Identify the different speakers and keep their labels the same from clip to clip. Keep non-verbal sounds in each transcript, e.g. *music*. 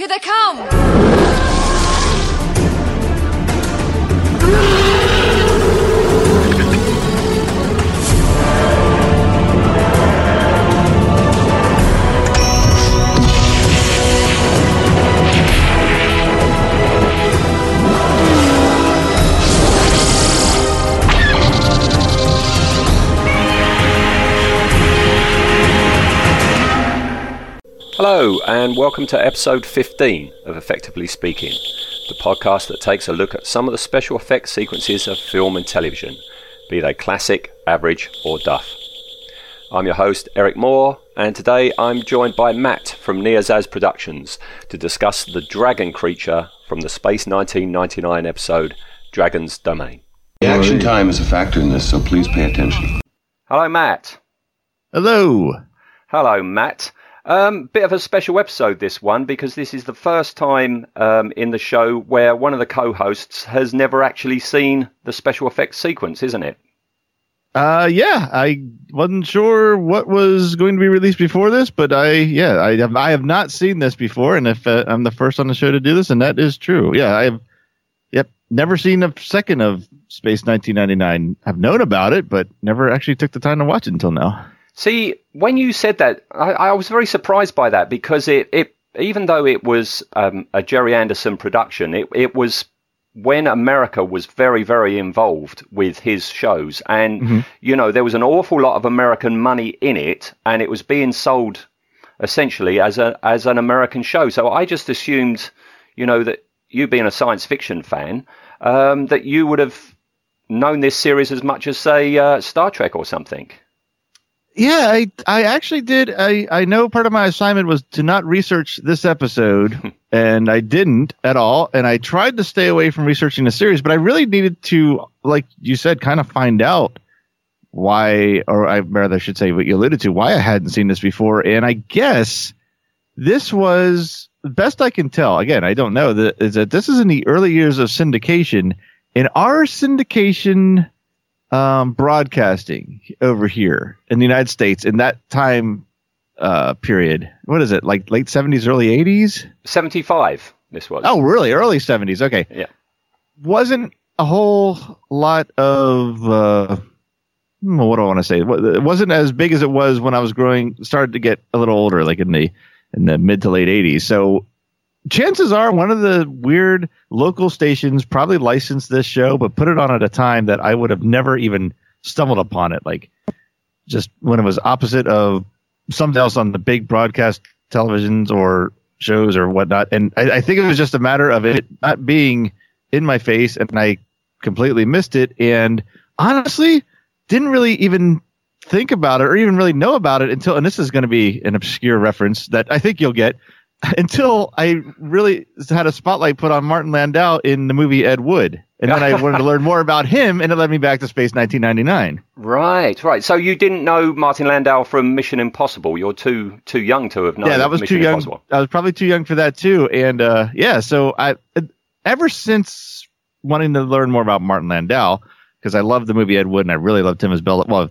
Speaker 1: Here they come!
Speaker 2: Hello, and welcome to episode 15 of Effectively Speaking, the podcast that takes a look at some of the special effects sequences of film and television, be they classic, average, or duff. I'm your host, Eric Moore, and today I'm joined by Matt from Neozaz Productions to discuss the dragon creature from the Space 1999 episode Dragon's Domain.
Speaker 3: The action time is a factor in this, so please pay attention.
Speaker 2: Hello, Matt.
Speaker 4: Hello.
Speaker 2: Hello, Matt. Um, bit of a special episode this one because this is the first time um, in the show where one of the co-hosts has never actually seen the special effects sequence, isn't it?
Speaker 4: Uh, yeah, I wasn't sure what was going to be released before this, but I, yeah, I have, I have not seen this before, and if uh, I'm the first on the show to do this, and that is true. Yeah, I have, yep, never seen a second of Space 1999. I've known about it, but never actually took the time to watch it until now.
Speaker 2: See, when you said that, I, I was very surprised by that because it, it even though it was um, a Gerry Anderson production, it, it was when America was very, very involved with his shows. And, you know, there was an awful lot of American money in it, and it was being sold essentially as a as an American show. So I just assumed, you know, that you being a science fiction fan, um, that you would have known this series as much as, say, uh, Star Trek or something.
Speaker 4: Yeah, I I actually did. I I know part of my assignment was to not research this episode, *laughs* and I didn't at all. And I tried to stay away from researching the series, but I really needed to, like you said, kind of find out why, or I rather should say, what you alluded to, why I hadn't seen this before. And I guess this was best I can tell. Again, I don't know that is that this is in the early years of syndication. In our syndication um, broadcasting over here in the United States in that time uh, period. What is it? Like late seventies, early eighties?
Speaker 2: 75, this was.
Speaker 4: Oh, really? Early seventies. Okay.
Speaker 2: Yeah.
Speaker 4: Wasn't a whole lot of uh, hmm, what do I want to say? It wasn't as big as it was when I was growing. Started to get a little older, like in the in the mid to late eighties. So chances are one of the weird local stations probably licensed this show, but put it on at a time that I would have never even stumbled upon it. Like just when it was opposite of something else on the big broadcast televisions or shows or whatnot. And I, I think it was just a matter of it not being in my face and I completely missed it. And honestly, didn't really even think about it or even really know about it until, and this is going to be an obscure reference that I think you'll get *laughs* until I really had a spotlight put on Martin Landau in the movie Ed Wood. And then I wanted to learn more about him, and it led me back to Space 1999.
Speaker 2: Right, right. So you didn't know Martin Landau from Mission Impossible. You're too too young to have known.
Speaker 4: yeah, that was
Speaker 2: Mission
Speaker 4: too young.
Speaker 2: Impossible.
Speaker 4: I was probably too young for that too. And uh, yeah, so I ever since wanting to learn more about Martin Landau because I love the movie Ed Wood and I really loved him as Bela. Well,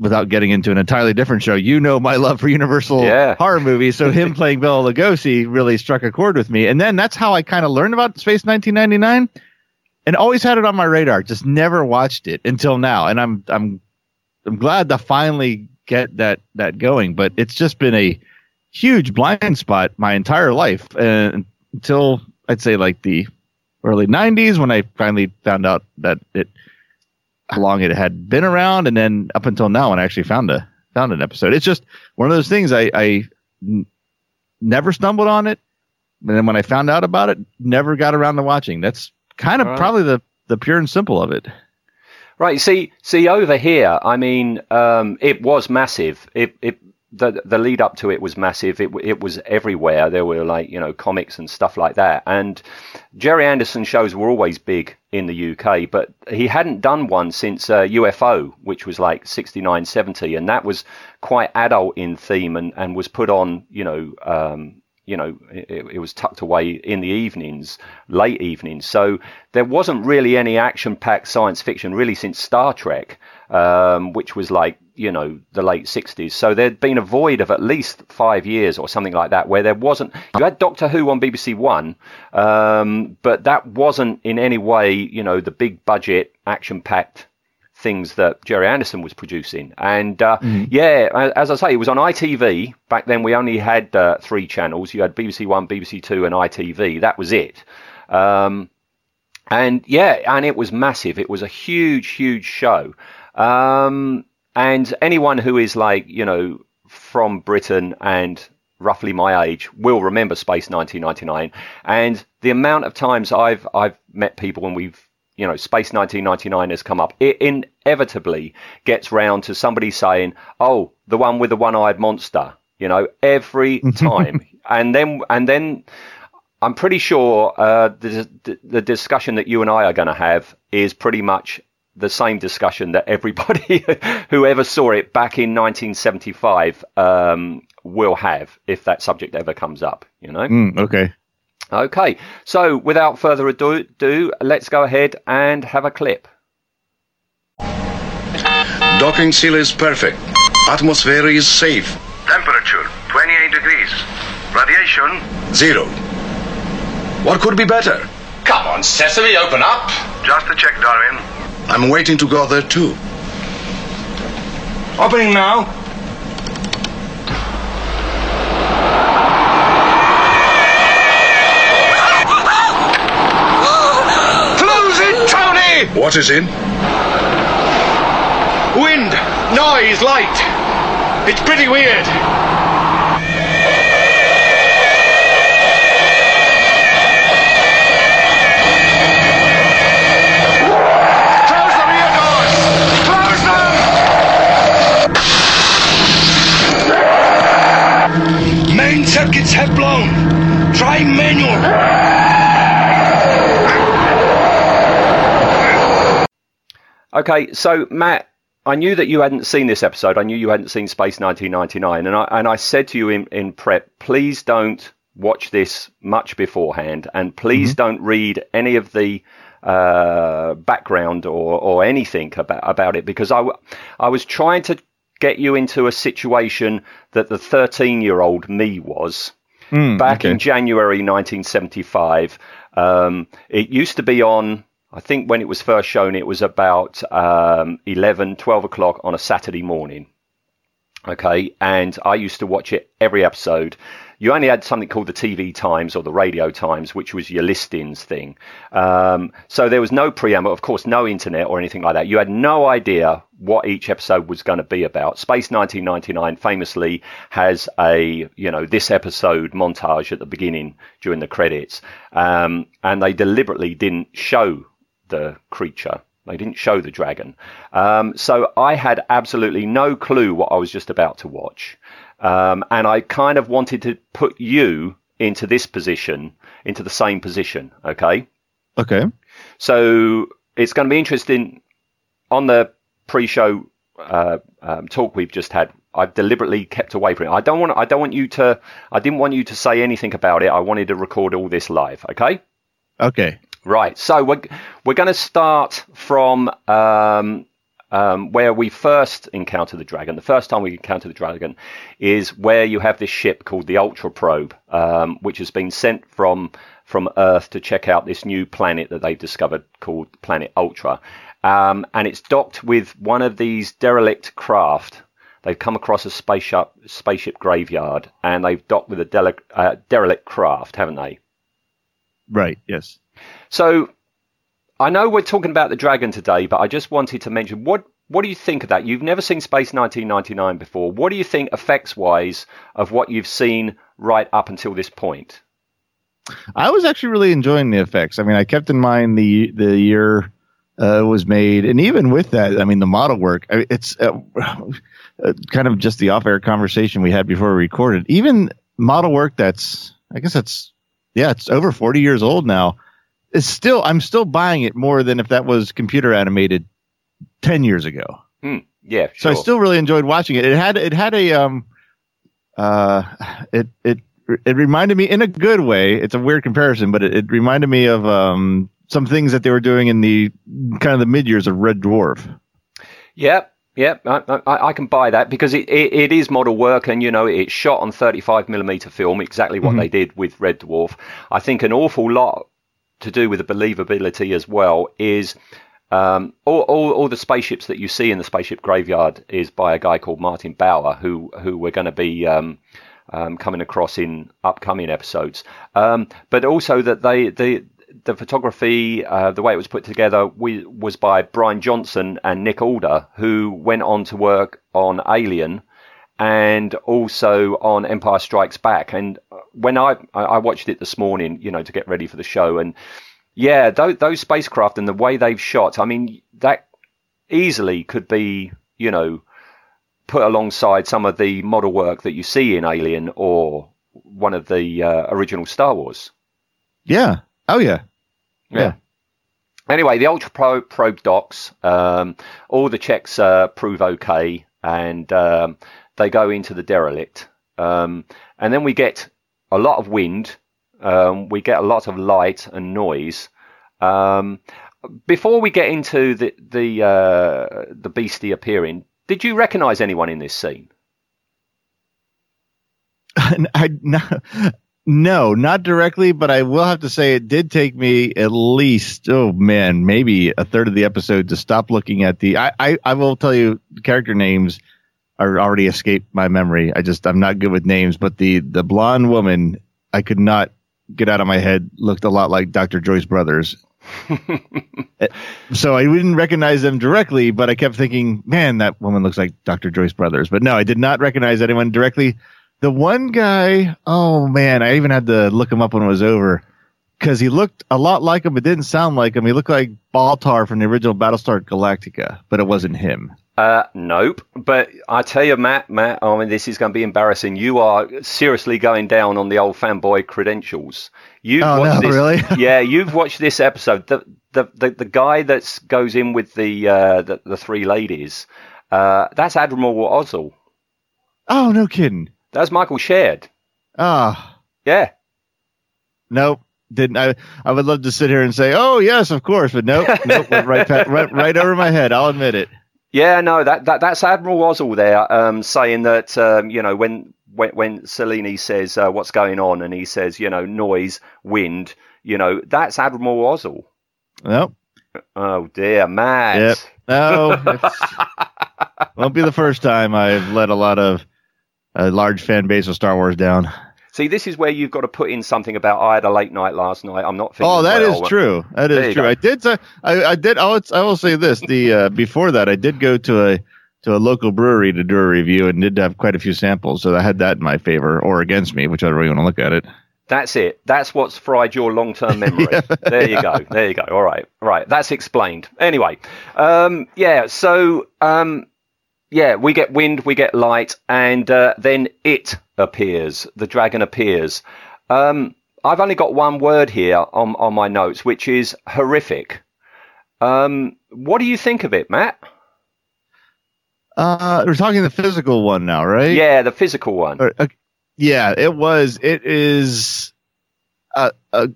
Speaker 4: without getting into an entirely different show, you know my love for Universal
Speaker 2: Yeah.
Speaker 4: horror movies. So him *laughs* playing Bela Lugosi really struck a chord with me. And then that's how I kind of learned about Space 1999 and always had it on my radar. Just never watched it until now. And I'm I'm I'm glad to finally get that that going. But it's just been a huge blind spot my entire life and until I'd say like the early 90s when I finally found out that it how long it had been around and then up until now when I actually found a found an episode. It's just one of those things I, I n- never stumbled on it. And then when I found out about it, never got around to watching. That's kind of
Speaker 2: Right.
Speaker 4: probably the, the pure and simple of it.
Speaker 2: Right. See, see over here. I mean, um, it was massive. It, it, the the lead up to it was massive. It it was everywhere. There were like you know comics and stuff like that. And Gerry Anderson shows were always big in the UK, but he hadn't done one since uh, UFO, which was like 69, 70, and that was quite adult in theme and and was put on you know. Um, you know, it, it was tucked away in the evenings, late evenings. So there wasn't really any action-packed science fiction really since Star Trek, um, which was like you know the late 60s so there'd been a void of at least five years or something like that where there wasn't you had doctor who on bbc one um, but that wasn't in any way you know the big budget action packed things that Gerry Anderson was producing. And uh, mm. yeah, as I say, it was on ITV. Back then, we only had uh, three channels. You had BBC One, BBC Two, and ITV. That was it. Um, and yeah, and it was massive. It was a huge, huge show. Um, and anyone who is like, you know, from Britain and roughly my age will remember Space 1999. And the amount of times I've I've met people when we've you know, Space 1999 has come up. It inevitably gets round to somebody saying, "Oh, the one with the one-eyed monster," you know, every *laughs* time. and then and then I'm pretty sure uh, the, the discussion that you and I are going to have is pretty much the same discussion that everybody *laughs* who ever saw it back in 1975 um, will have if that subject ever comes up. You know.
Speaker 4: Mm, okay.
Speaker 2: Okay. So without further ado, do let's go ahead and have a clip.
Speaker 5: Docking seal is perfect. Atmosphere is safe.
Speaker 6: Temperature 28 degrees. Radiation
Speaker 5: zero. What could be better?
Speaker 7: Come on, Sesame, open up.
Speaker 6: Just a check, Darwin.
Speaker 5: I'm waiting to go there too.
Speaker 6: Opening now.
Speaker 7: Close it, Tony!
Speaker 5: What is in?
Speaker 7: Wind, noise, light. It's pretty weird.
Speaker 2: Okay, so Matt, I knew that you hadn't seen this episode. I knew you hadn't seen Space 1999, and I and I said to you in, in prep, please don't watch this much beforehand, and please mm-hmm. don't read any of the uh, background or, or anything about about it because I, I was trying to get you into a situation that the 13 year old me was mm, back okay. in January 1975. Um, it used to be on, I think when it was first shown, it was about um, 11, 12 o'clock on a Saturday morning. Okay. And I used to watch it every episode you only had something called the TV Times or the Radio Times, which was your listings thing. Um, so there was no preamble, of course, no internet or anything like that. You had no idea what each episode was going to be about. Space 1999 famously has a, you know, this episode montage at the beginning during the credits. Um, and they deliberately didn't show the creature. They didn't show the dragon. Um, so I had absolutely no clue what I was just about to watch. Um, and I kind of wanted to put you into this position, into the same position. Okay.
Speaker 4: Okay.
Speaker 2: So it's going to be interesting on the pre-show uh, um, talk we've just had. I've deliberately kept away from it. I don't want. I don't want you to. I didn't want you to say anything about it. I wanted to record all this live. Okay.
Speaker 4: Okay.
Speaker 2: Right. So we're we're going to start from um, um, where we first encounter the dragon, the first time we encounter the dragon, is where you have this ship called the Ultra Probe, um, which has been sent from from Earth to check out this new planet that they've discovered called Planet Ultra, um, and it's docked with one of these derelict craft. They've come across a spaceship spaceship graveyard, and they've docked with a dele- uh, derelict craft, haven't they?
Speaker 4: Right. Yes.
Speaker 2: So I know we're talking about the dragon today, but I just wanted to mention what what do you think of that? You've never seen Space 1999 before. What do you think effects wise of what you've seen right up until this point?
Speaker 4: I was actually really enjoying the effects. I mean, I kept in mind the the year uh, was made, and even with that, I mean, the model work. It's uh, uh, kind of just the off-air conversation we had before we recorded. Even model work that's, I guess that's, yeah, it's over forty years old now it's still I'm still buying it more than if that was computer animated ten years ago.
Speaker 2: Hmm. Yeah,
Speaker 4: sure. so I still really enjoyed watching it. It had it had a um uh it it it reminded me in a good way. It's a weird comparison, but it, it reminded me of um some things that they were doing in the kind of the mid years of Red Dwarf.
Speaker 2: Yep, Yeah, I, I, I, can buy that because it, it, it is model work, and you know it's shot on 35 millimeter film, exactly what mm-hmm. they did with Red Dwarf. I think an awful lot to do with the believability as well is um, all, all, all, the spaceships that you see in the spaceship graveyard is by a guy called Martin Bower, who who we're going to be um, um, coming across in upcoming episodes. Um, but also that they the the photography, uh, the way it was put together, we, was by Brian Johnson and Nick Allder, who went on to work on Alien and also on Empire Strikes Back. And when I I watched it this morning, you know, to get ready for the show, and yeah, those, those spacecraft and the way they've shot, I mean, that easily could be, you know, put alongside some of the model work that you see in Alien or one of the uh, original Star Wars.
Speaker 4: Yeah, Oh yeah,
Speaker 2: yeah. yeah. Anyway, the Ultra Pro probe docks. Um, all the checks uh, prove okay, and um, they go into the derelict. Um, and then we get a lot of wind. Um, we get a lot of light and noise. Um, before we get into the the uh, the beastie appearing, did you recognise anyone in this scene? *laughs*
Speaker 4: I, no, no, not directly, but I will have to say it did take me at least, oh man, maybe a third of the episode to stop looking at the. I, I, I will tell you, character names are already escaped my memory. I just, I'm not good with names, but the, the blonde woman, I could not get out of my head, looked a lot like Dr. Joyce Brothers. *laughs* so I didn't recognize them directly, but I kept thinking, man, that woman looks like Dr. Joyce Brothers. But no, I did not recognize anyone directly. The one guy, oh man, I even had to look him up when it was over because he looked a lot like him, but didn't sound like him. He looked like Baltar from the original Battlestar Galactica, but it wasn't him.
Speaker 2: Uh, nope. But I tell you, Matt, Matt, I mean, this is going to be embarrassing. You are seriously going down on the old fanboy credentials.
Speaker 4: You've oh, watched no,
Speaker 2: this,
Speaker 4: really? *laughs*
Speaker 2: yeah, you've watched this episode. The the the, the guy that goes in with the uh, the, the three ladies. Uh, that's Admiral Ozzel.
Speaker 4: Oh, no kidding.
Speaker 2: That's Michael Sheard.
Speaker 4: Ah.
Speaker 2: Yeah.
Speaker 4: Nope. Didn't I? I would love to sit here and say, "Oh yes, of course," but nope, nope, went right, right, right over my head. I'll admit it.
Speaker 2: Yeah, no, that, that that's Admiral Ozzel there, um, saying that um, you know when when when Cellini says uh, what's going on, and he says you know noise, wind, you know that's Admiral Ozzel.
Speaker 4: Nope.
Speaker 2: Oh dear, Matt.
Speaker 4: Yep. No, *laughs* won't be the first time I've let a lot of a large fan base of Star Wars down.
Speaker 2: See, this is where you've got to put in something about I had a late night last night. I'm not.
Speaker 4: Oh, that
Speaker 2: well.
Speaker 4: is true. That is true. Go. I did. I, I did. I'll, I will say this. The uh, before that, I did go to a to a local brewery to do a review and did have quite a few samples. So I had that in my favor or against me, whichever way you want to look at it.
Speaker 2: That's it. That's what's fried your long term *laughs* memory. yeah. There you go. There you go. All right. Right. That's explained. Anyway, um, yeah. So um, yeah, we get wind, we get light, and uh, then it appears. The dragon appears. Um, I've only got one word here on, on my notes, which is horrific. Um, what do you think of it, Matt?
Speaker 4: Uh, we're talking the physical one now, right?
Speaker 2: Yeah, the physical one.
Speaker 4: Uh, yeah, it was. It is a, a,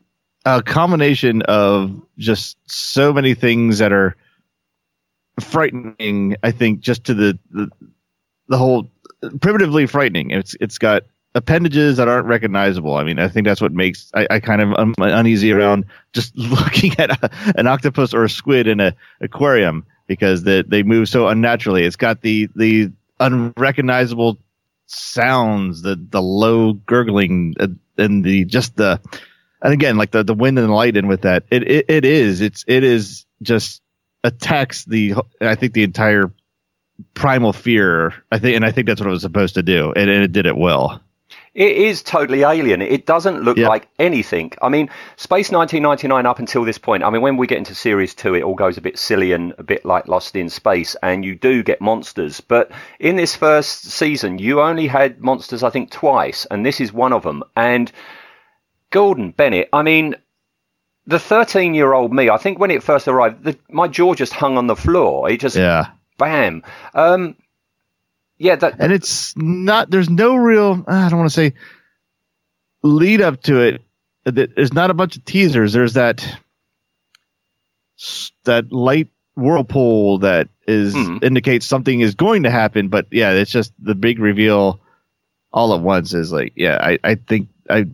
Speaker 4: a combination of just so many things that are frightening. I think just to the, the the, whole primitively frightening. It's it's got appendages that aren't recognizable. I mean, I think that's what makes I, I kind of un, uneasy around just *laughs* looking at a, an octopus or a squid in a aquarium because they they move so unnaturally. It's got the the unrecognizable sounds, the the low gurgling, uh, and the just the and again like the the wind and the light in with that. It it, it is it's it is just attacks the I think the entire primal fear. I think, and I think that's what it was supposed to do, and, and it did it well.
Speaker 2: It is totally alien. It doesn't look like anything. I mean, Space 1999 up until this point, I mean, when we get into Series 2, it all goes a bit silly and a bit like Lost in Space, and you do get monsters. But in this first season, you only had monsters, I think, twice, and this is one of them. And Gordon Bennett, I mean, the 13 year old me, I think when it first arrived, the, my jaw just hung on the floor. It just,
Speaker 4: yeah.
Speaker 2: Bam. Um, yeah, that,
Speaker 4: and it's not. There's no real. I don't want to say lead up to it. There's not a bunch of teasers. There's that that light whirlpool that is indicates something is going to happen. But yeah, it's just the big reveal all at once is like, yeah, I, I think I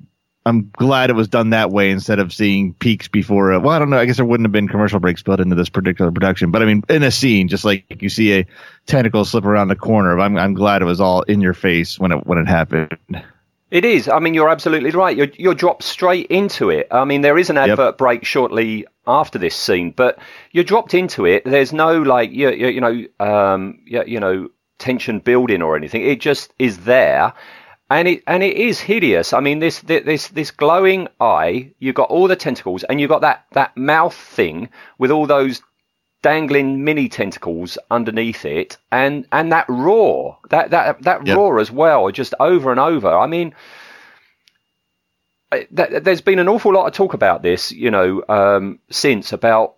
Speaker 4: I'm glad it was done that way instead of seeing peaks before. Uh, well, I don't know. I guess there wouldn't have been commercial breaks built into this particular production, but I mean, in a scene, just like you see a tentacle slip around the corner. I'm I'm glad it was all in your face when it when it happened.
Speaker 2: It is. I mean, you're absolutely right. You're you're dropped straight into it. I mean, there is an advert break shortly after this scene, but you're dropped into it. There's no like you you, you know um you, you know tension building or anything. It just is there. And it and it is hideous. I mean, this this this glowing eye. You've got all the tentacles, and you've got that that mouth thing with all those dangling mini tentacles underneath it, and and that roar, that that that
Speaker 4: Yep.
Speaker 2: roar as well, just over and over. I mean, there's been an awful lot of talk about this, you know, um, since about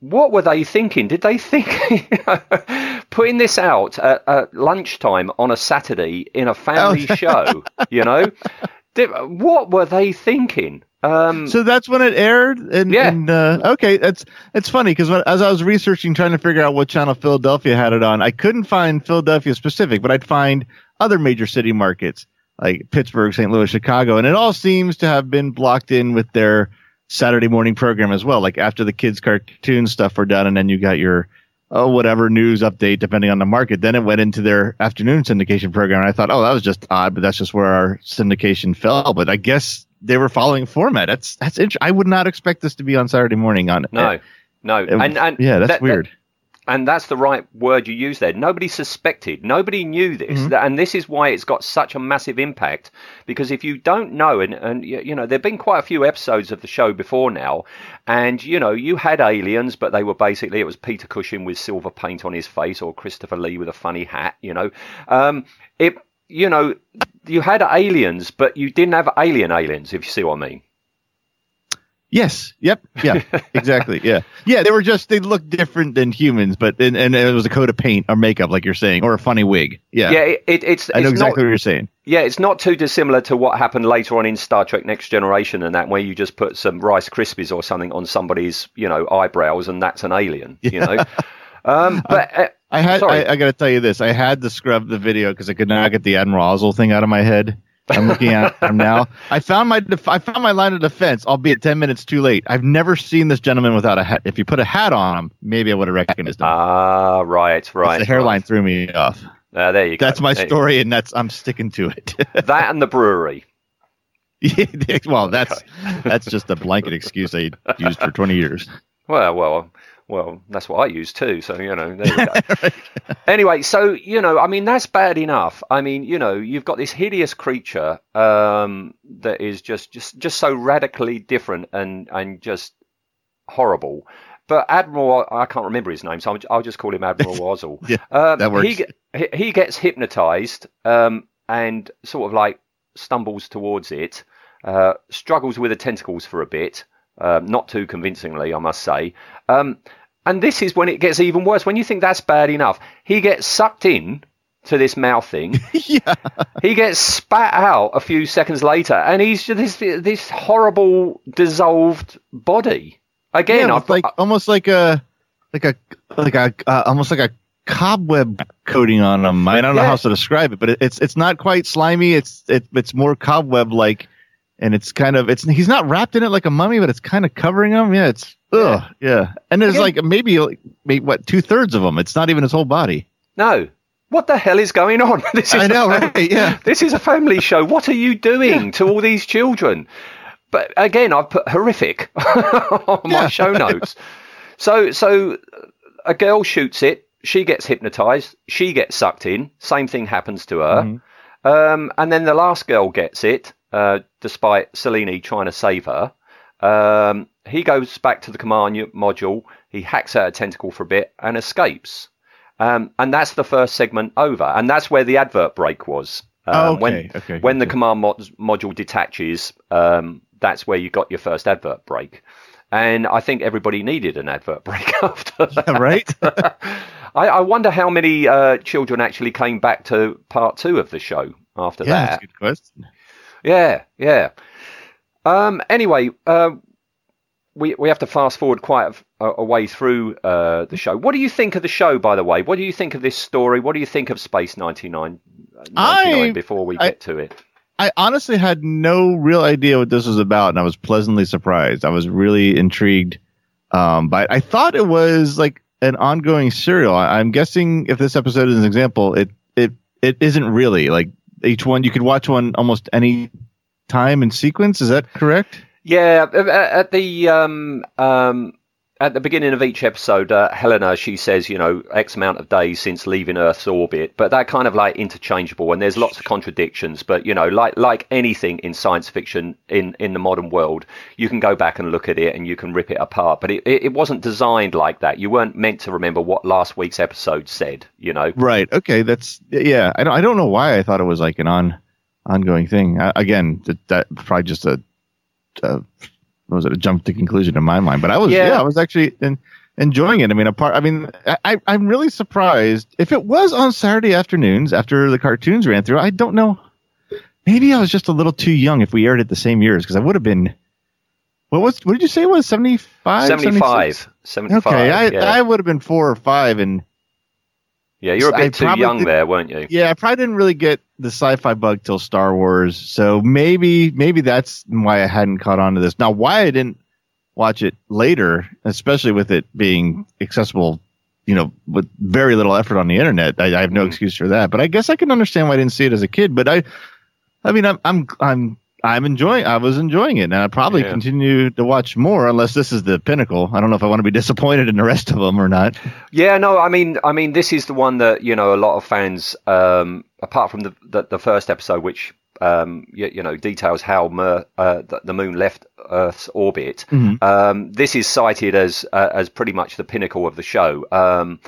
Speaker 2: what were they thinking? Did they think *laughs* putting this out at, at lunchtime on a Saturday in a family show? You know, *laughs* what were they thinking? Um,
Speaker 4: So that's when it aired. And,
Speaker 2: Yeah.
Speaker 4: and uh, okay, that's it's funny because as I was researching, trying to figure out what channel Philadelphia had it on, I couldn't find Philadelphia specific, but I'd find other major city markets like Pittsburgh, St. Louis, Chicago, and it all seems to have been blocked in with their Saturday morning program as well. Like after the kids' cartoon stuff were done, and then you got your oh whatever news update depending on the market. Then it went into their afternoon syndication program, and I thought, oh, that was just odd, but that's just where our syndication fell. But I guess they were following format. That's that's int- I would not expect this to be on Saturday morning on
Speaker 2: no, no,
Speaker 4: It-
Speaker 2: and, and
Speaker 4: yeah, that's
Speaker 2: that- that-
Speaker 4: weird.
Speaker 2: And that's the right word you use there. Nobody suspected, nobody knew this,
Speaker 4: Mm-hmm.
Speaker 2: And this is why it's got such a massive impact. Because if you don't know, and, and you know, there've been quite a few episodes of the show before now, and you know, you had aliens, but they were basically it was Peter Cushing with silver paint on his face, or Christopher Lee with a funny hat. You know, um, it. You know, you had aliens, but you didn't have alien aliens. If you see what I mean.
Speaker 4: Yes. Yep. Yeah. *laughs* exactly. Yeah. Yeah. They were just they looked different than humans, but and, and it was a coat of paint or makeup, like you're saying, or a funny wig. Yeah.
Speaker 2: Yeah, it, it, it's.
Speaker 4: I know
Speaker 2: it's
Speaker 4: exactly
Speaker 2: not,
Speaker 4: what you're saying.
Speaker 2: Yeah, it's not too dissimilar to what happened later on in Star Trek Next Generation and that, where you just put some Rice Krispies or something on somebody's, you know, eyebrows and that's an alien, you know. Um, *laughs* but uh,
Speaker 4: I had.
Speaker 2: Sorry.
Speaker 4: I, I got to tell you this. I had to scrub the video because I could not get the Admiral Ozzel thing out of my head. I'm looking at him now. *laughs* I found my def- I found my line of defense, albeit ten minutes too late. I've never seen this gentleman without a hat. If you put a hat on him, maybe I would have recognized him.
Speaker 2: ah, right, right.
Speaker 4: the hairline threw me off.
Speaker 2: Right. Uh, there you go.
Speaker 4: That's my
Speaker 2: There you-
Speaker 4: story, and that's I'm sticking to it. *laughs*
Speaker 2: That and the brewery. *laughs*
Speaker 4: Well, that's that's just a blanket excuse I used for 20 years.
Speaker 2: Well, well, well, that's what I use too. So you know, there you go. *laughs* Anyway, so you know, I mean, that's bad enough. I mean, you know, you've got this hideous creature um, that is just, just, just so radically different and and just horrible. But Admiral, I can't remember his name, so I'll just call him Admiral *laughs* Ozzel.
Speaker 4: Yeah,
Speaker 2: um,
Speaker 4: that works.
Speaker 2: He, he he gets hypnotized um, and sort of like stumbles towards it, uh, struggles with the tentacles for a bit, um, not too convincingly, I must say. Um, and this is when it gets even worse. When you think that's bad enough, he gets sucked in to this mouth thing. *laughs*
Speaker 4: yeah.
Speaker 2: he gets spat out a few seconds later, and he's just this this horrible dissolved body. Again,
Speaker 4: yeah, like almost like a like a like a uh, almost like a cobweb coating on him. I don't know
Speaker 2: Yeah.
Speaker 4: how to describe it, but it, it's it's not quite slimy. It's it, it's more cobweb like, and it's kind of it's he's not wrapped in it like a mummy, but it's kind of covering him. Yeah, it's ugh, yeah. And there's like maybe like maybe what two thirds of him. It's not even his whole body.
Speaker 2: no. What the hell is going on? *laughs* This is
Speaker 4: I know,
Speaker 2: a
Speaker 4: right? Yeah. *laughs*
Speaker 2: This is a family show. What are you doing to all these children? But again, I've put horrific *laughs* on my
Speaker 4: Yeah.
Speaker 2: show notes. So, so a girl shoots it. She gets hypnotized. She gets sucked in. Same thing happens to her.
Speaker 4: Mm-hmm.
Speaker 2: Um, and then the last girl gets it, uh, despite Cellini trying to save her. Um, he goes back to the command module. He hacks out a tentacle for a bit and escapes. Um, and that's the first segment over. And that's where the advert break was. Um,
Speaker 4: Oh, okay,
Speaker 2: When,
Speaker 4: okay,
Speaker 2: when the command mod- module detaches, um, that's where you got your first advert break. And I think everybody needed an advert *laughs* break after that.
Speaker 4: right? *laughs* *laughs*
Speaker 2: I, I wonder how many uh, children actually came back to part two of the show after
Speaker 4: yeah,
Speaker 2: that.
Speaker 4: that's a good question.
Speaker 2: Yeah, yeah. Um, anyway, uh, we we have to fast forward quite a, a way through uh, the show. What do you think of the show, by the way? What do you think of this story? What do you think of Space 99, 99
Speaker 4: I-
Speaker 2: before we
Speaker 4: I-
Speaker 2: get to it?
Speaker 4: I honestly had no real idea what this was about, and I was pleasantly surprised. I was really intrigued. Um, but I thought it was like an ongoing serial. I, I'm guessing if this episode is an example, it it it isn't really like each one. You could watch one almost any time in sequence. Is that correct?
Speaker 2: Yeah, at- the um, um, at the beginning of each episode, uh, Helena she says, you know, X amount of days since leaving Earth's orbit, but they're kind of like interchangeable, and there's lots of contradictions. But you know, like like anything in science fiction in in the modern world, you can go back and look at it and you can rip it apart. But it it, wasn't designed like that. You weren't meant to remember what last week's episode said. You know.
Speaker 4: Right. Okay. That's yeah. I don't. I don't know why I thought it was like an on ongoing thing. Again, that, that probably just a, a was it a jump to conclusion in my mind. But I was
Speaker 2: Yeah.
Speaker 4: yeah, I was actually in, enjoying it. I mean, apart. I mean, I I'm really surprised if it was on Saturday afternoons after the cartoons ran through. I don't know. Maybe I was just a little too young if we aired it the same years because I would have been. What was? What did you say it was? 75?
Speaker 2: 75, 75.
Speaker 4: Okay, I
Speaker 2: yeah.
Speaker 4: I would have been four or five and.
Speaker 2: Yeah, you're a bit too young there, weren't you?
Speaker 4: Yeah, I probably didn't really get the sci-fi bug till Star Wars, so maybe maybe that's why I hadn't caught on to this. Now, why I didn't watch it later, especially with it being accessible, you know, with very little effort on the internet, I, I have no
Speaker 2: Mhm.
Speaker 4: excuse for that. But I guess I can understand why I didn't see it as a kid. But I, I mean, I'm I'm I'm I'm enjoying. I was enjoying it, and I probably
Speaker 2: Yeah.
Speaker 4: continue to watch more unless this is the pinnacle. I don't know if I want to be *laughs* disappointed in the rest of them or not.
Speaker 2: Yeah, no, I mean, I mean, this is the one that you know a lot of fans, um, apart from the the, the first episode, which um, you, you know details how Mer, uh, the, the moon left Earth's orbit. Um, this is cited as uh, as pretty much the pinnacle of the show. Um,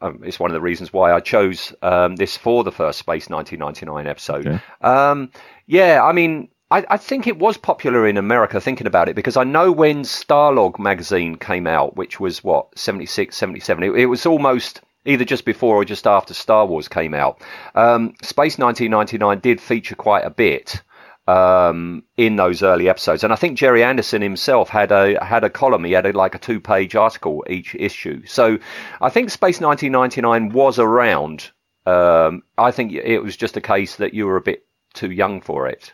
Speaker 2: um, it's one of the reasons why I chose um, this for the first Space 1999 episode.
Speaker 4: Okay.
Speaker 2: Um, yeah, I mean, I, I think it was popular in America thinking about it because I know when Starlog magazine came out, which was what, 76, 77, it, it was almost either just before or just after Star Wars came out. Um, Space 1999 did feature quite a bit. Um, in those early episodes, and I think Gerry Anderson himself had a had a column. He had a, like a two page article each issue. So I think Space 1999 was around. Um, I think it was just a case that you were a bit too young for it.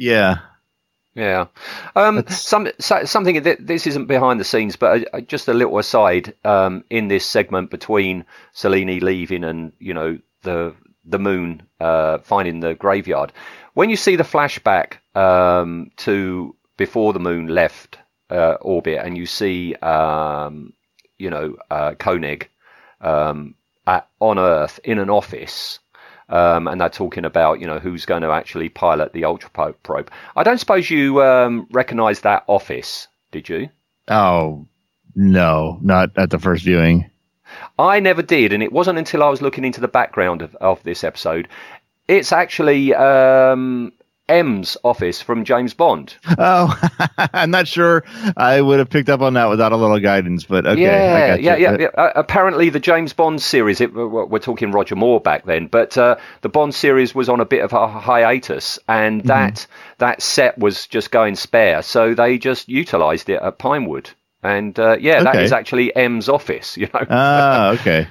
Speaker 4: Yeah,
Speaker 2: Yeah. Um, some so, something that this isn't behind the scenes, but uh, just a little aside um, in this segment between Cellini leaving and you know the the moon uh, finding the graveyard. When you see the flashback um, to before the moon left uh, orbit, and you see um, you know uh, Koenig um, at, on Earth in an office. Um, and they're talking about, you know, who's going to actually pilot the Ultra probe. I don't suppose you um, recognise that office, did you?
Speaker 4: Oh no, not at the first viewing.
Speaker 2: I never did, and it wasn't until I was looking into the background of, of this episode. It's actually um, M's office from James Bond.
Speaker 4: Oh, *laughs* I'm not sure I would have picked up on that without a little guidance, but okay. I
Speaker 2: yeah, yeah, yeah, yeah. Uh, apparently, the James Bond series, it, we're talking Roger Moore back then, but uh, the Bond series was on a bit of a hiatus, and
Speaker 4: Mm-hmm.
Speaker 2: that that set was just going spare, so they just utilised it at Pinewood. And uh, yeah, that
Speaker 4: Okay.
Speaker 2: is actually M's office, *laughs* you know.
Speaker 4: Ah, okay.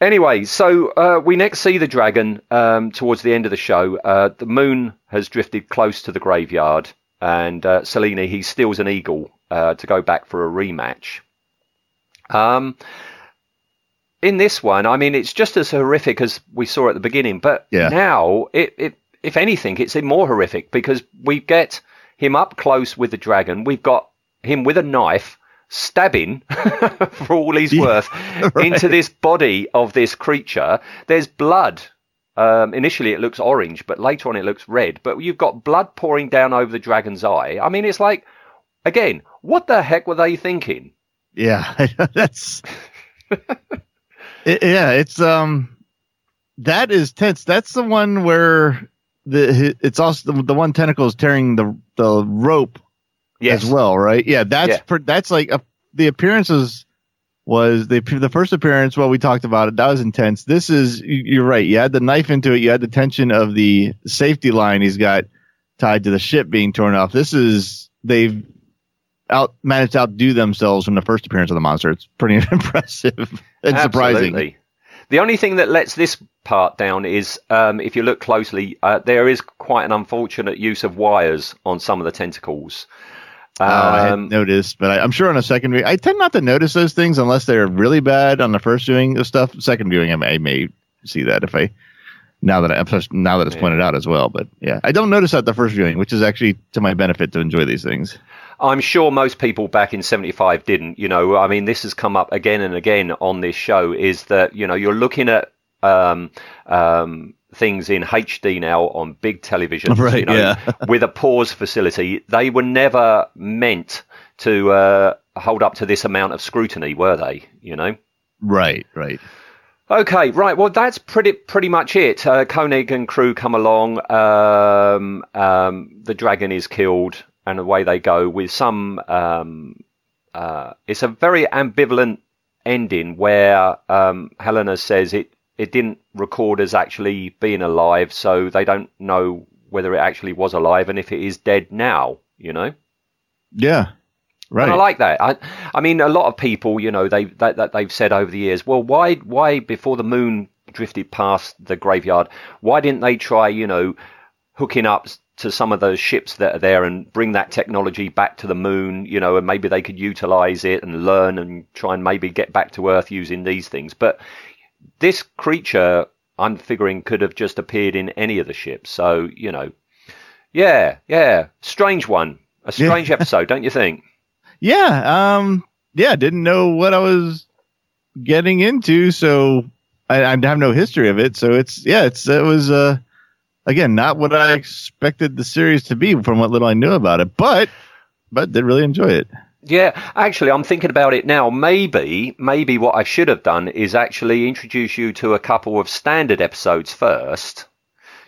Speaker 2: Anyway, so uh, we next see the dragon um, towards the end of the show. Uh, the moon has drifted close to the graveyard, and uh, Cellini he steals an eagle uh, to go back for a rematch. Um, in this one, I mean, it's just as horrific as we saw at the beginning, but
Speaker 4: Yeah.
Speaker 2: now it, it, if anything, it's more horrific because we get him up close with the dragon. We've got him with a knife stabbing *laughs* for all he's worth *laughs* into this body of this creature. There's blood. Um, initially, it looks orange, but later on, it looks red. But you've got blood pouring down over the dragon's eye. I mean, it's like, again, what the heck were they thinking?
Speaker 4: Yeah, *laughs* that's. It- yeah, it's um, that is tense. That's the one where the it's also the, the one tentacle is tearing the the rope
Speaker 2: Yes.
Speaker 4: as well, right? Yeah, that's
Speaker 2: Yeah.
Speaker 4: per- that's like a, the appearances was the the first appearance. Well, we talked about it. That was intense. This is you- you're right. You had the knife into it. You had the tension of the safety line he's got tied to the ship being torn off. This is they've out managed to outdo themselves from the first appearance of the monster. It's pretty *laughs* impressive and surprising.
Speaker 2: Absolutely. The only thing that lets this part down is um, if you look closely, uh, there is quite an unfortunate use of wires on some of the tentacles.
Speaker 4: Oh, I hadn't
Speaker 2: Um,
Speaker 4: noticed, but I, I'm sure on a second viewing, I tend not to notice those things unless they're really bad on the first viewing of stuff. Second viewing, I may, I may see that if I now that I, now that it's pointed out as well. But yeah, I don't notice that the first viewing, which is actually to my benefit to enjoy these things.
Speaker 2: I'm sure most people back in 75 didn't. You know, I mean, this has come up again and again on this show is that, you know, you're looking at um, um, things in HD now on big television, *laughs*
Speaker 4: Right,
Speaker 2: you know,
Speaker 4: yeah. *laughs*
Speaker 2: with a pause facility. They were never meant to uh, hold up to this amount of scrutiny, were they? You know?
Speaker 4: Right, right.
Speaker 2: Okay, right. Well, that's pretty pretty much it. Uh, Koenig and crew come along. Um, um, the dragon is killed, and away they go with some. Um, uh, it's a very ambivalent ending where um, Helena says it it didn't record as actually being alive, so they don't know whether it actually was alive and if it is dead now. You know.
Speaker 4: Yeah, right.
Speaker 2: And I like that. I, I mean, a lot of people, you know, they that, that they've said over the years, well, why why before the moon drifted past the graveyard, why didn't they try, you know, hooking up to some of those ships that are there and bring that technology back to the moon, you know, and maybe they could utilize it and learn and try and maybe get back to Earth using these things. But this creature, I'm figuring, could have just appeared in any of the ships. So, you know, yeah, yeah, strange one, a strange episode, don't you think? *laughs*
Speaker 4: Yeah, um, yeah, didn't know what I was getting into, so I, I have no history of it. So it's yeah, it's it was uh again not what I expected the series to be from what little I knew about it, but but did really enjoy it.
Speaker 2: Yeah, actually, I'm thinking about it now. Maybe, maybe what I should have done is actually introduce you to a couple of standard episodes first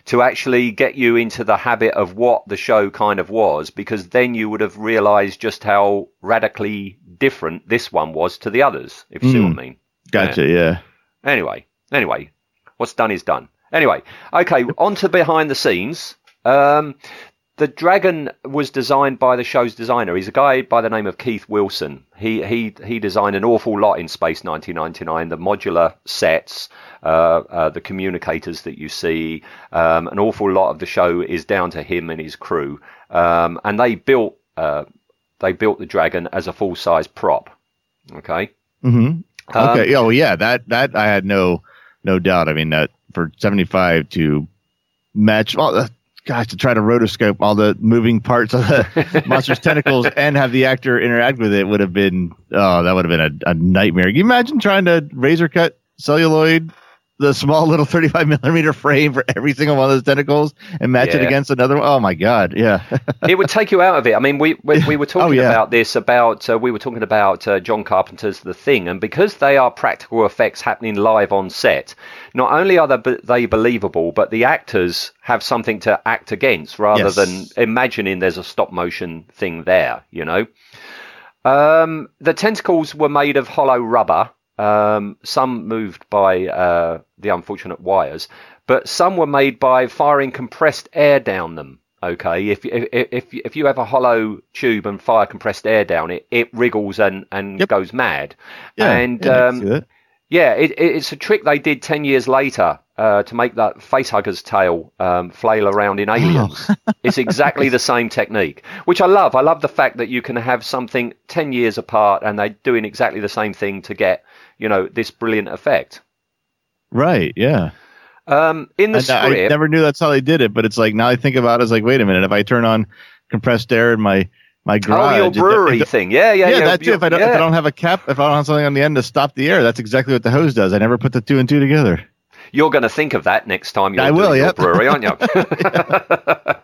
Speaker 2: to actually get you into the habit of what the show kind of was, because then you would have realized just how radically different this one was to the others, if you see what I mean.
Speaker 4: Gotcha. Yeah.
Speaker 2: Anyway, anyway, what's done is done. Anyway, okay, on to behind the scenes. Um, the dragon was designed by the show's designer. He's a guy by the name of Keith Wilson. He he he designed an awful lot in Space 1999. The modular sets, uh, uh, the communicators that you see, um, an awful lot of the show is down to him and his crew. Um, and they built uh, they built the dragon as a full size prop. Okay.
Speaker 4: Mm-hmm.
Speaker 2: Um,
Speaker 4: Okay. oh yeah, that that I had no no doubt. I mean that for seventy five to match the gosh to try to rotoscope all the moving parts of the *laughs* monster's tentacles and have the actor interact with it would have been oh that would have been a, a nightmare. Can you imagine trying to razor cut celluloid the small little 35 millimeter frame for every single one of those tentacles and match it against another one? Oh my god, yeah. *laughs*
Speaker 2: it would take you out of it. I mean, we we, we were *laughs* talking
Speaker 4: Oh, yeah.
Speaker 2: about this about uh, we were talking about uh, John Carpenter's The Thing, and because they are practical effects happening live on set, not only are they, they believable, but the actors have something to act against rather
Speaker 4: Yes.
Speaker 2: than imagining there's a stop motion thing there. You know, um, the tentacles were made of hollow rubber. Um, some moved by uh, the unfortunate wires, but some were made by firing compressed air down them. Okay, if if if if you have a hollow tube and fire compressed air down it, it wriggles and and
Speaker 4: Yep.
Speaker 2: goes mad.
Speaker 4: yeah
Speaker 2: and
Speaker 4: yeah,
Speaker 2: um. Yeah, it, it, it's a trick they did 10 years later uh, to make that facehugger's tail um, flail around in aliens. *laughs* it's exactly the same technique, which I love. I love the fact that you can have something 10 years apart and they're doing exactly the same thing to get, you know, this brilliant effect.
Speaker 4: right, yeah.
Speaker 2: Um, in the
Speaker 4: I, I
Speaker 2: script,
Speaker 4: never knew that's how they did it, but it's like now I think about it, it's like, wait a minute, if I turn on compressed air in my my garage,
Speaker 2: oh, your
Speaker 4: it-
Speaker 2: brewery
Speaker 4: it-
Speaker 2: thing. Yeah, yeah,
Speaker 4: yeah,
Speaker 2: yeah.
Speaker 4: that too. If I don't, if. I don't have a cap, if I don't have something on the end to stop the air, that's exactly what the hose does. I never put the two and two together.
Speaker 2: You're going to think of that next time you're
Speaker 4: I will,
Speaker 2: your *laughs* brewery, aren't you? *laughs*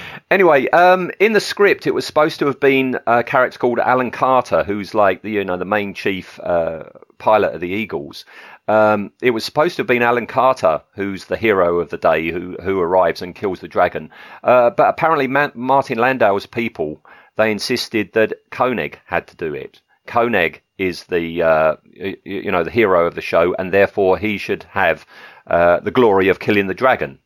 Speaker 2: *laughs* anyway, um, in the script, it was supposed to have been a character called Alan Carter, who's like the you know the main chief uh, pilot of the Eagles. Um, it was supposed to have been Alan Carter, who's the hero of the day, who who arrives and kills the dragon. Uh, but apparently, Ma- Martin Landau's people they insisted that Koenig had to do it. Koenig is the uh, you know the hero of the show, and therefore he should have uh, the glory of killing the dragon.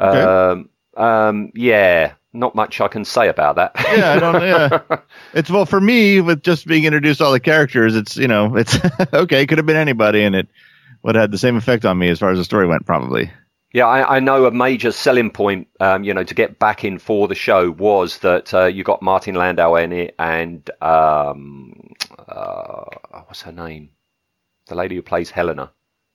Speaker 4: Okay.
Speaker 2: Um, um, yeah, not much I can say about that.
Speaker 4: yeah, I don't. Yeah, *laughs* it's well for me with just being introduced to all the characters. It's you know, it's *laughs* okay. Could have been anybody, and it would have had the same effect on me as far as the story went, probably.
Speaker 2: Yeah, I, I know a major selling point, um, you know, to get back in for the show was that uh, you got Martin Landau in it and um, uh, what's her name? The lady who plays Helena.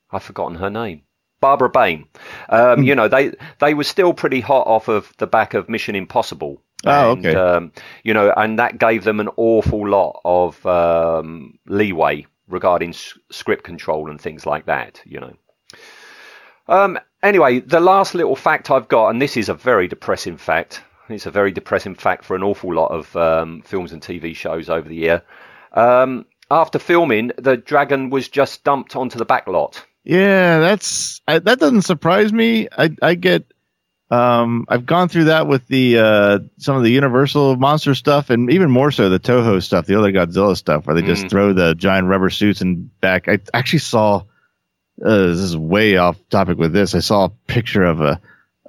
Speaker 2: I've forgotten her name. Barbara Bain. Um, you know, they they were still pretty hot off of the back of Mission Impossible.
Speaker 4: Oh,
Speaker 2: And,
Speaker 4: okay.
Speaker 2: Um, you know, and that gave them an awful lot of um, leeway regarding s- script control and things like that. You know. Um, anyway, the last little fact I've got, and this is a very depressing fact. It's a very depressing fact for an awful lot of um, films and TV shows over the year. Um, after filming, the dragon was just dumped onto the back lot.
Speaker 4: Yeah, that's I, that doesn't surprise me. I I get um I've gone through that with the uh some of the Universal monster stuff and even more so the Toho stuff, the other Godzilla stuff where they just
Speaker 2: Mm.
Speaker 4: throw the giant rubber suits and back. I actually saw uh, this is way off topic with this. I saw a picture of a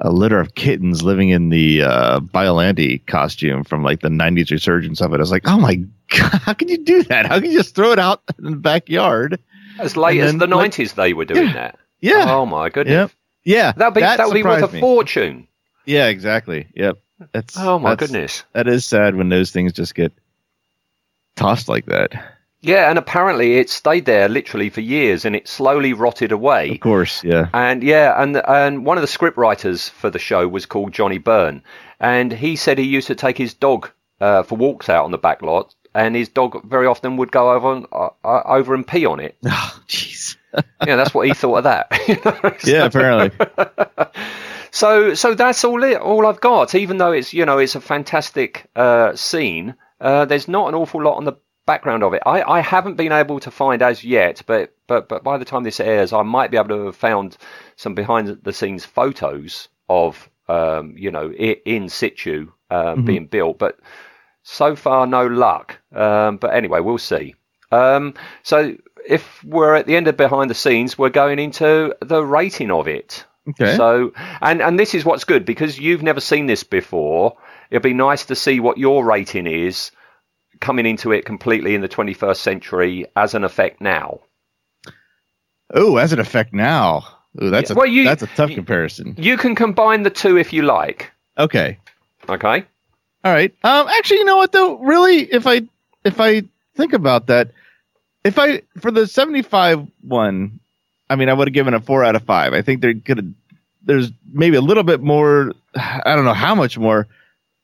Speaker 4: a litter of kittens living in the uh, Biollante costume from like the 90s resurgence of it. I was like, oh my *laughs* God, how can you do that? How can you just throw it out in the backyard?
Speaker 2: As late as the
Speaker 4: like-
Speaker 2: nineties, they were doing
Speaker 4: Yeah.
Speaker 2: that.
Speaker 4: Yeah.
Speaker 2: Oh my goodness.
Speaker 4: Yep. Yeah.
Speaker 2: That'd be that would be worth a
Speaker 4: me.
Speaker 2: fortune.
Speaker 4: Yeah, exactly. Yep. That's
Speaker 2: Oh my
Speaker 4: that's-
Speaker 2: goodness.
Speaker 4: That is sad when those things just get tossed like that.
Speaker 2: Yeah, and apparently it stayed there literally for years, and it slowly rotted away.
Speaker 4: Of course, yeah.
Speaker 2: And yeah, and and one of the script writers for the show was called Johnny Byrne, and he said he used to take his dog uh, for walks out on the back lot, and his dog very often would go over and, uh, uh, over and pee on it. *laughs*
Speaker 4: Oh, jeez. *laughs*
Speaker 2: yeah, that's what he thought of that. *laughs* you know?
Speaker 4: Yeah, apparently.
Speaker 2: So so that's all it all I've got. Even though it's you know it's a fantastic uh, scene, uh, there's not an awful lot on the background of it. I, I haven't been able to find as yet, but but but by the time this airs, I might be able to have found some behind the scenes photos of um, you know in situ um, being built, but so far no luck. Um, but anyway, we'll see. Um, so if we're at the end of behind the scenes, we're going into the rating of it.
Speaker 4: Okay.
Speaker 2: So, and and this is what's good because you've never seen this before. It'd be nice to see what your rating is coming into it completely in the 21st century as an effect now.
Speaker 4: oh, as an effect now. Ooh, that's
Speaker 2: Yeah,
Speaker 4: a
Speaker 2: well, you-
Speaker 4: that's a tough
Speaker 2: you-
Speaker 4: comparison.
Speaker 2: You can combine the two if you like.
Speaker 4: Okay.
Speaker 2: Okay.
Speaker 4: All right. Um actually, you know what though? Really if I if I think about that, if I for the 75 one, I mean, I would have given a 4 out of 5. I think there could have there's maybe a little bit more I don't know how much more.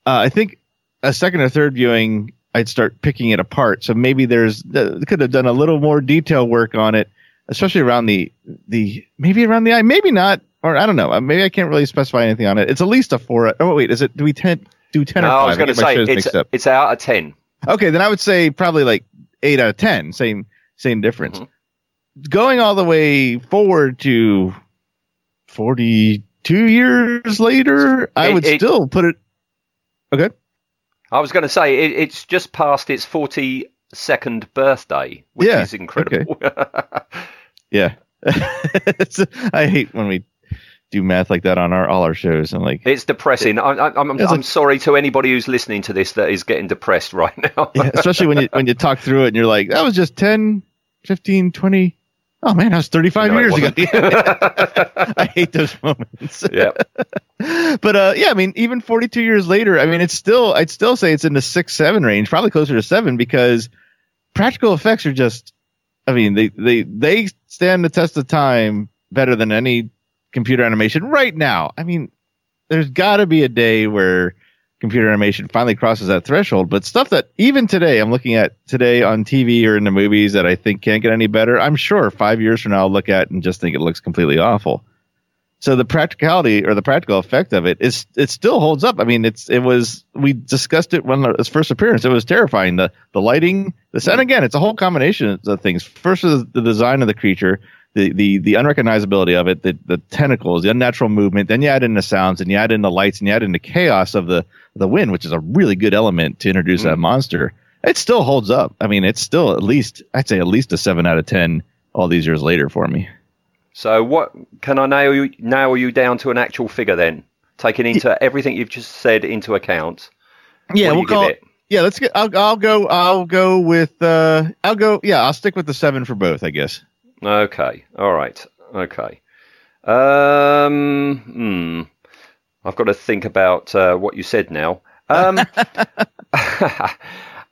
Speaker 4: Uh, I think a second or third viewing I'd start picking it apart. So maybe there's uh, could have done a little more detail work on it, especially around the the maybe around the eye, maybe not, or I don't know. Uh, Maybe I can't really specify anything on it. It's at least a four. Oh wait, is it? Do we ten, do ten
Speaker 2: No,
Speaker 4: or five?
Speaker 2: I was going to say it's it's out of 10.
Speaker 4: Okay, then I would say probably like eight out of ten. Same same difference.
Speaker 2: Mm-hmm.
Speaker 4: Going all the way forward to forty two years later, I
Speaker 2: It-
Speaker 4: would
Speaker 2: it-
Speaker 4: still put it. Okay.
Speaker 2: I was going to say it, it's just past its 42nd birthday, which
Speaker 4: Yeah,
Speaker 2: is incredible. *laughs*
Speaker 4: Yeah. *laughs* I hate when we do math like that on our all our shows. I'm like,
Speaker 2: It's depressing. I, I, I'm,
Speaker 4: It's
Speaker 2: I'm
Speaker 4: like-
Speaker 2: sorry to anybody who's listening to this that is getting depressed right *laughs* now.
Speaker 4: yeah, especially when you when you talk through it and you're like, that was just 10, 15, 20. Oh man, that was 35
Speaker 2: No, it
Speaker 4: years *laughs* ago. I hate those moments. *laughs*
Speaker 2: yeah.
Speaker 4: but uh, yeah, I mean, even 42 years later, I mean, it's still, I'd still say it's in the six, seven range, probably closer to seven because practical effects are just, I mean, they, they, they stand the test of time better than any computer animation right now. I mean, there's got to be a day where computer animation finally crosses that threshold, but stuff that even today, I'm looking at today on TV or in the movies that I think can't get any better. I'm sure five years from now, I'll look at and just think it looks completely awful. So the practicality or the practical effect of it is it still holds up. I mean, it's it was we discussed it when its first appearance. It was terrifying. The the lighting, the sound mm. again. It's a whole combination of things. First is the design of the creature, the the the unrecognizability of it, the the tentacles, the unnatural movement. Then you add in the sounds, and you add in the lights, and you add in the chaos of the the wind, which is a really good element to introduce that monster. It still holds up. I mean, it's still at least I'd say at least a seven out of ten all these years later for me.
Speaker 2: So what can I nail you nail you down to an actual figure then? taking into everything you've just said into account.
Speaker 4: Yeah, we'll call it. Yeah, let's get. I'll, I'll go. I'll go with. uh I'll go. Yeah, I'll stick with the seven for both. I guess.
Speaker 2: Okay. All right. Okay. Um. Hmm. I've got to think about uh, what you said now. Um, *laughs*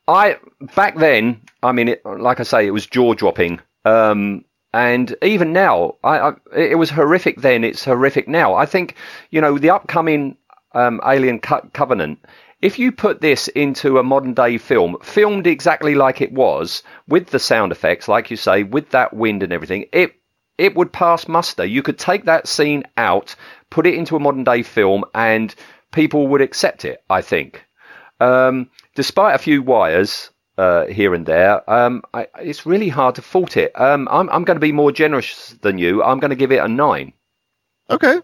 Speaker 2: I back then. I mean, it, like I say, it was jaw dropping. Um, and even now, I, I, it was horrific then. It's horrific now. I think you know the upcoming um, Alien Co- Covenant. If you put this into a modern day film, filmed exactly like it was, with the sound effects, like you say, with that wind and everything, it it would pass muster. You could take that scene out, put it into a modern day film, and people would accept it. I think, um, despite a few wires uh, here and there, um, I, it's really hard to fault it. Um, I'm I'm going to be more generous than you. I'm going to give it a nine.
Speaker 4: Okay.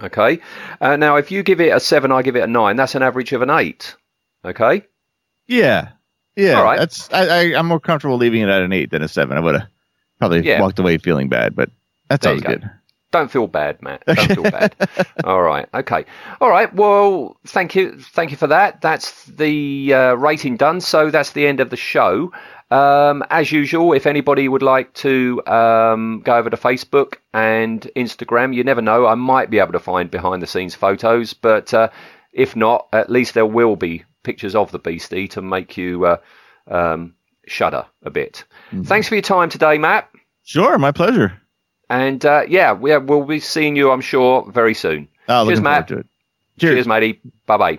Speaker 2: Okay. Uh, now, if you give it a seven, I give it a nine. That's an average of an eight. Okay.
Speaker 4: Yeah. Yeah.
Speaker 2: All right.
Speaker 4: That's. I, I. I'm more comfortable leaving it at an eight than a seven. I would have probably
Speaker 2: Yeah.
Speaker 4: walked away feeling bad, but that sounds
Speaker 2: go.
Speaker 4: good.
Speaker 2: Don't feel bad, Matt. Don't feel bad. *laughs* All right. Okay. All right. Well, thank you. Thank you for that. That's the uh, rating done. So that's the end of the show. Um, as usual, if anybody would like to um, go over to Facebook and Instagram, you never know. I might be able to find behind the scenes photos, but uh, if not, at least there will be pictures of the beastie to make you uh, um, shudder a bit. Thanks for your time today, Matt.
Speaker 4: Sure, my pleasure.
Speaker 2: And uh, yeah, we, we'll be seeing you, I'm sure, very soon.
Speaker 4: Oh,
Speaker 2: Cheers, Matt.
Speaker 4: it.
Speaker 2: Cheers, matey. Bye bye.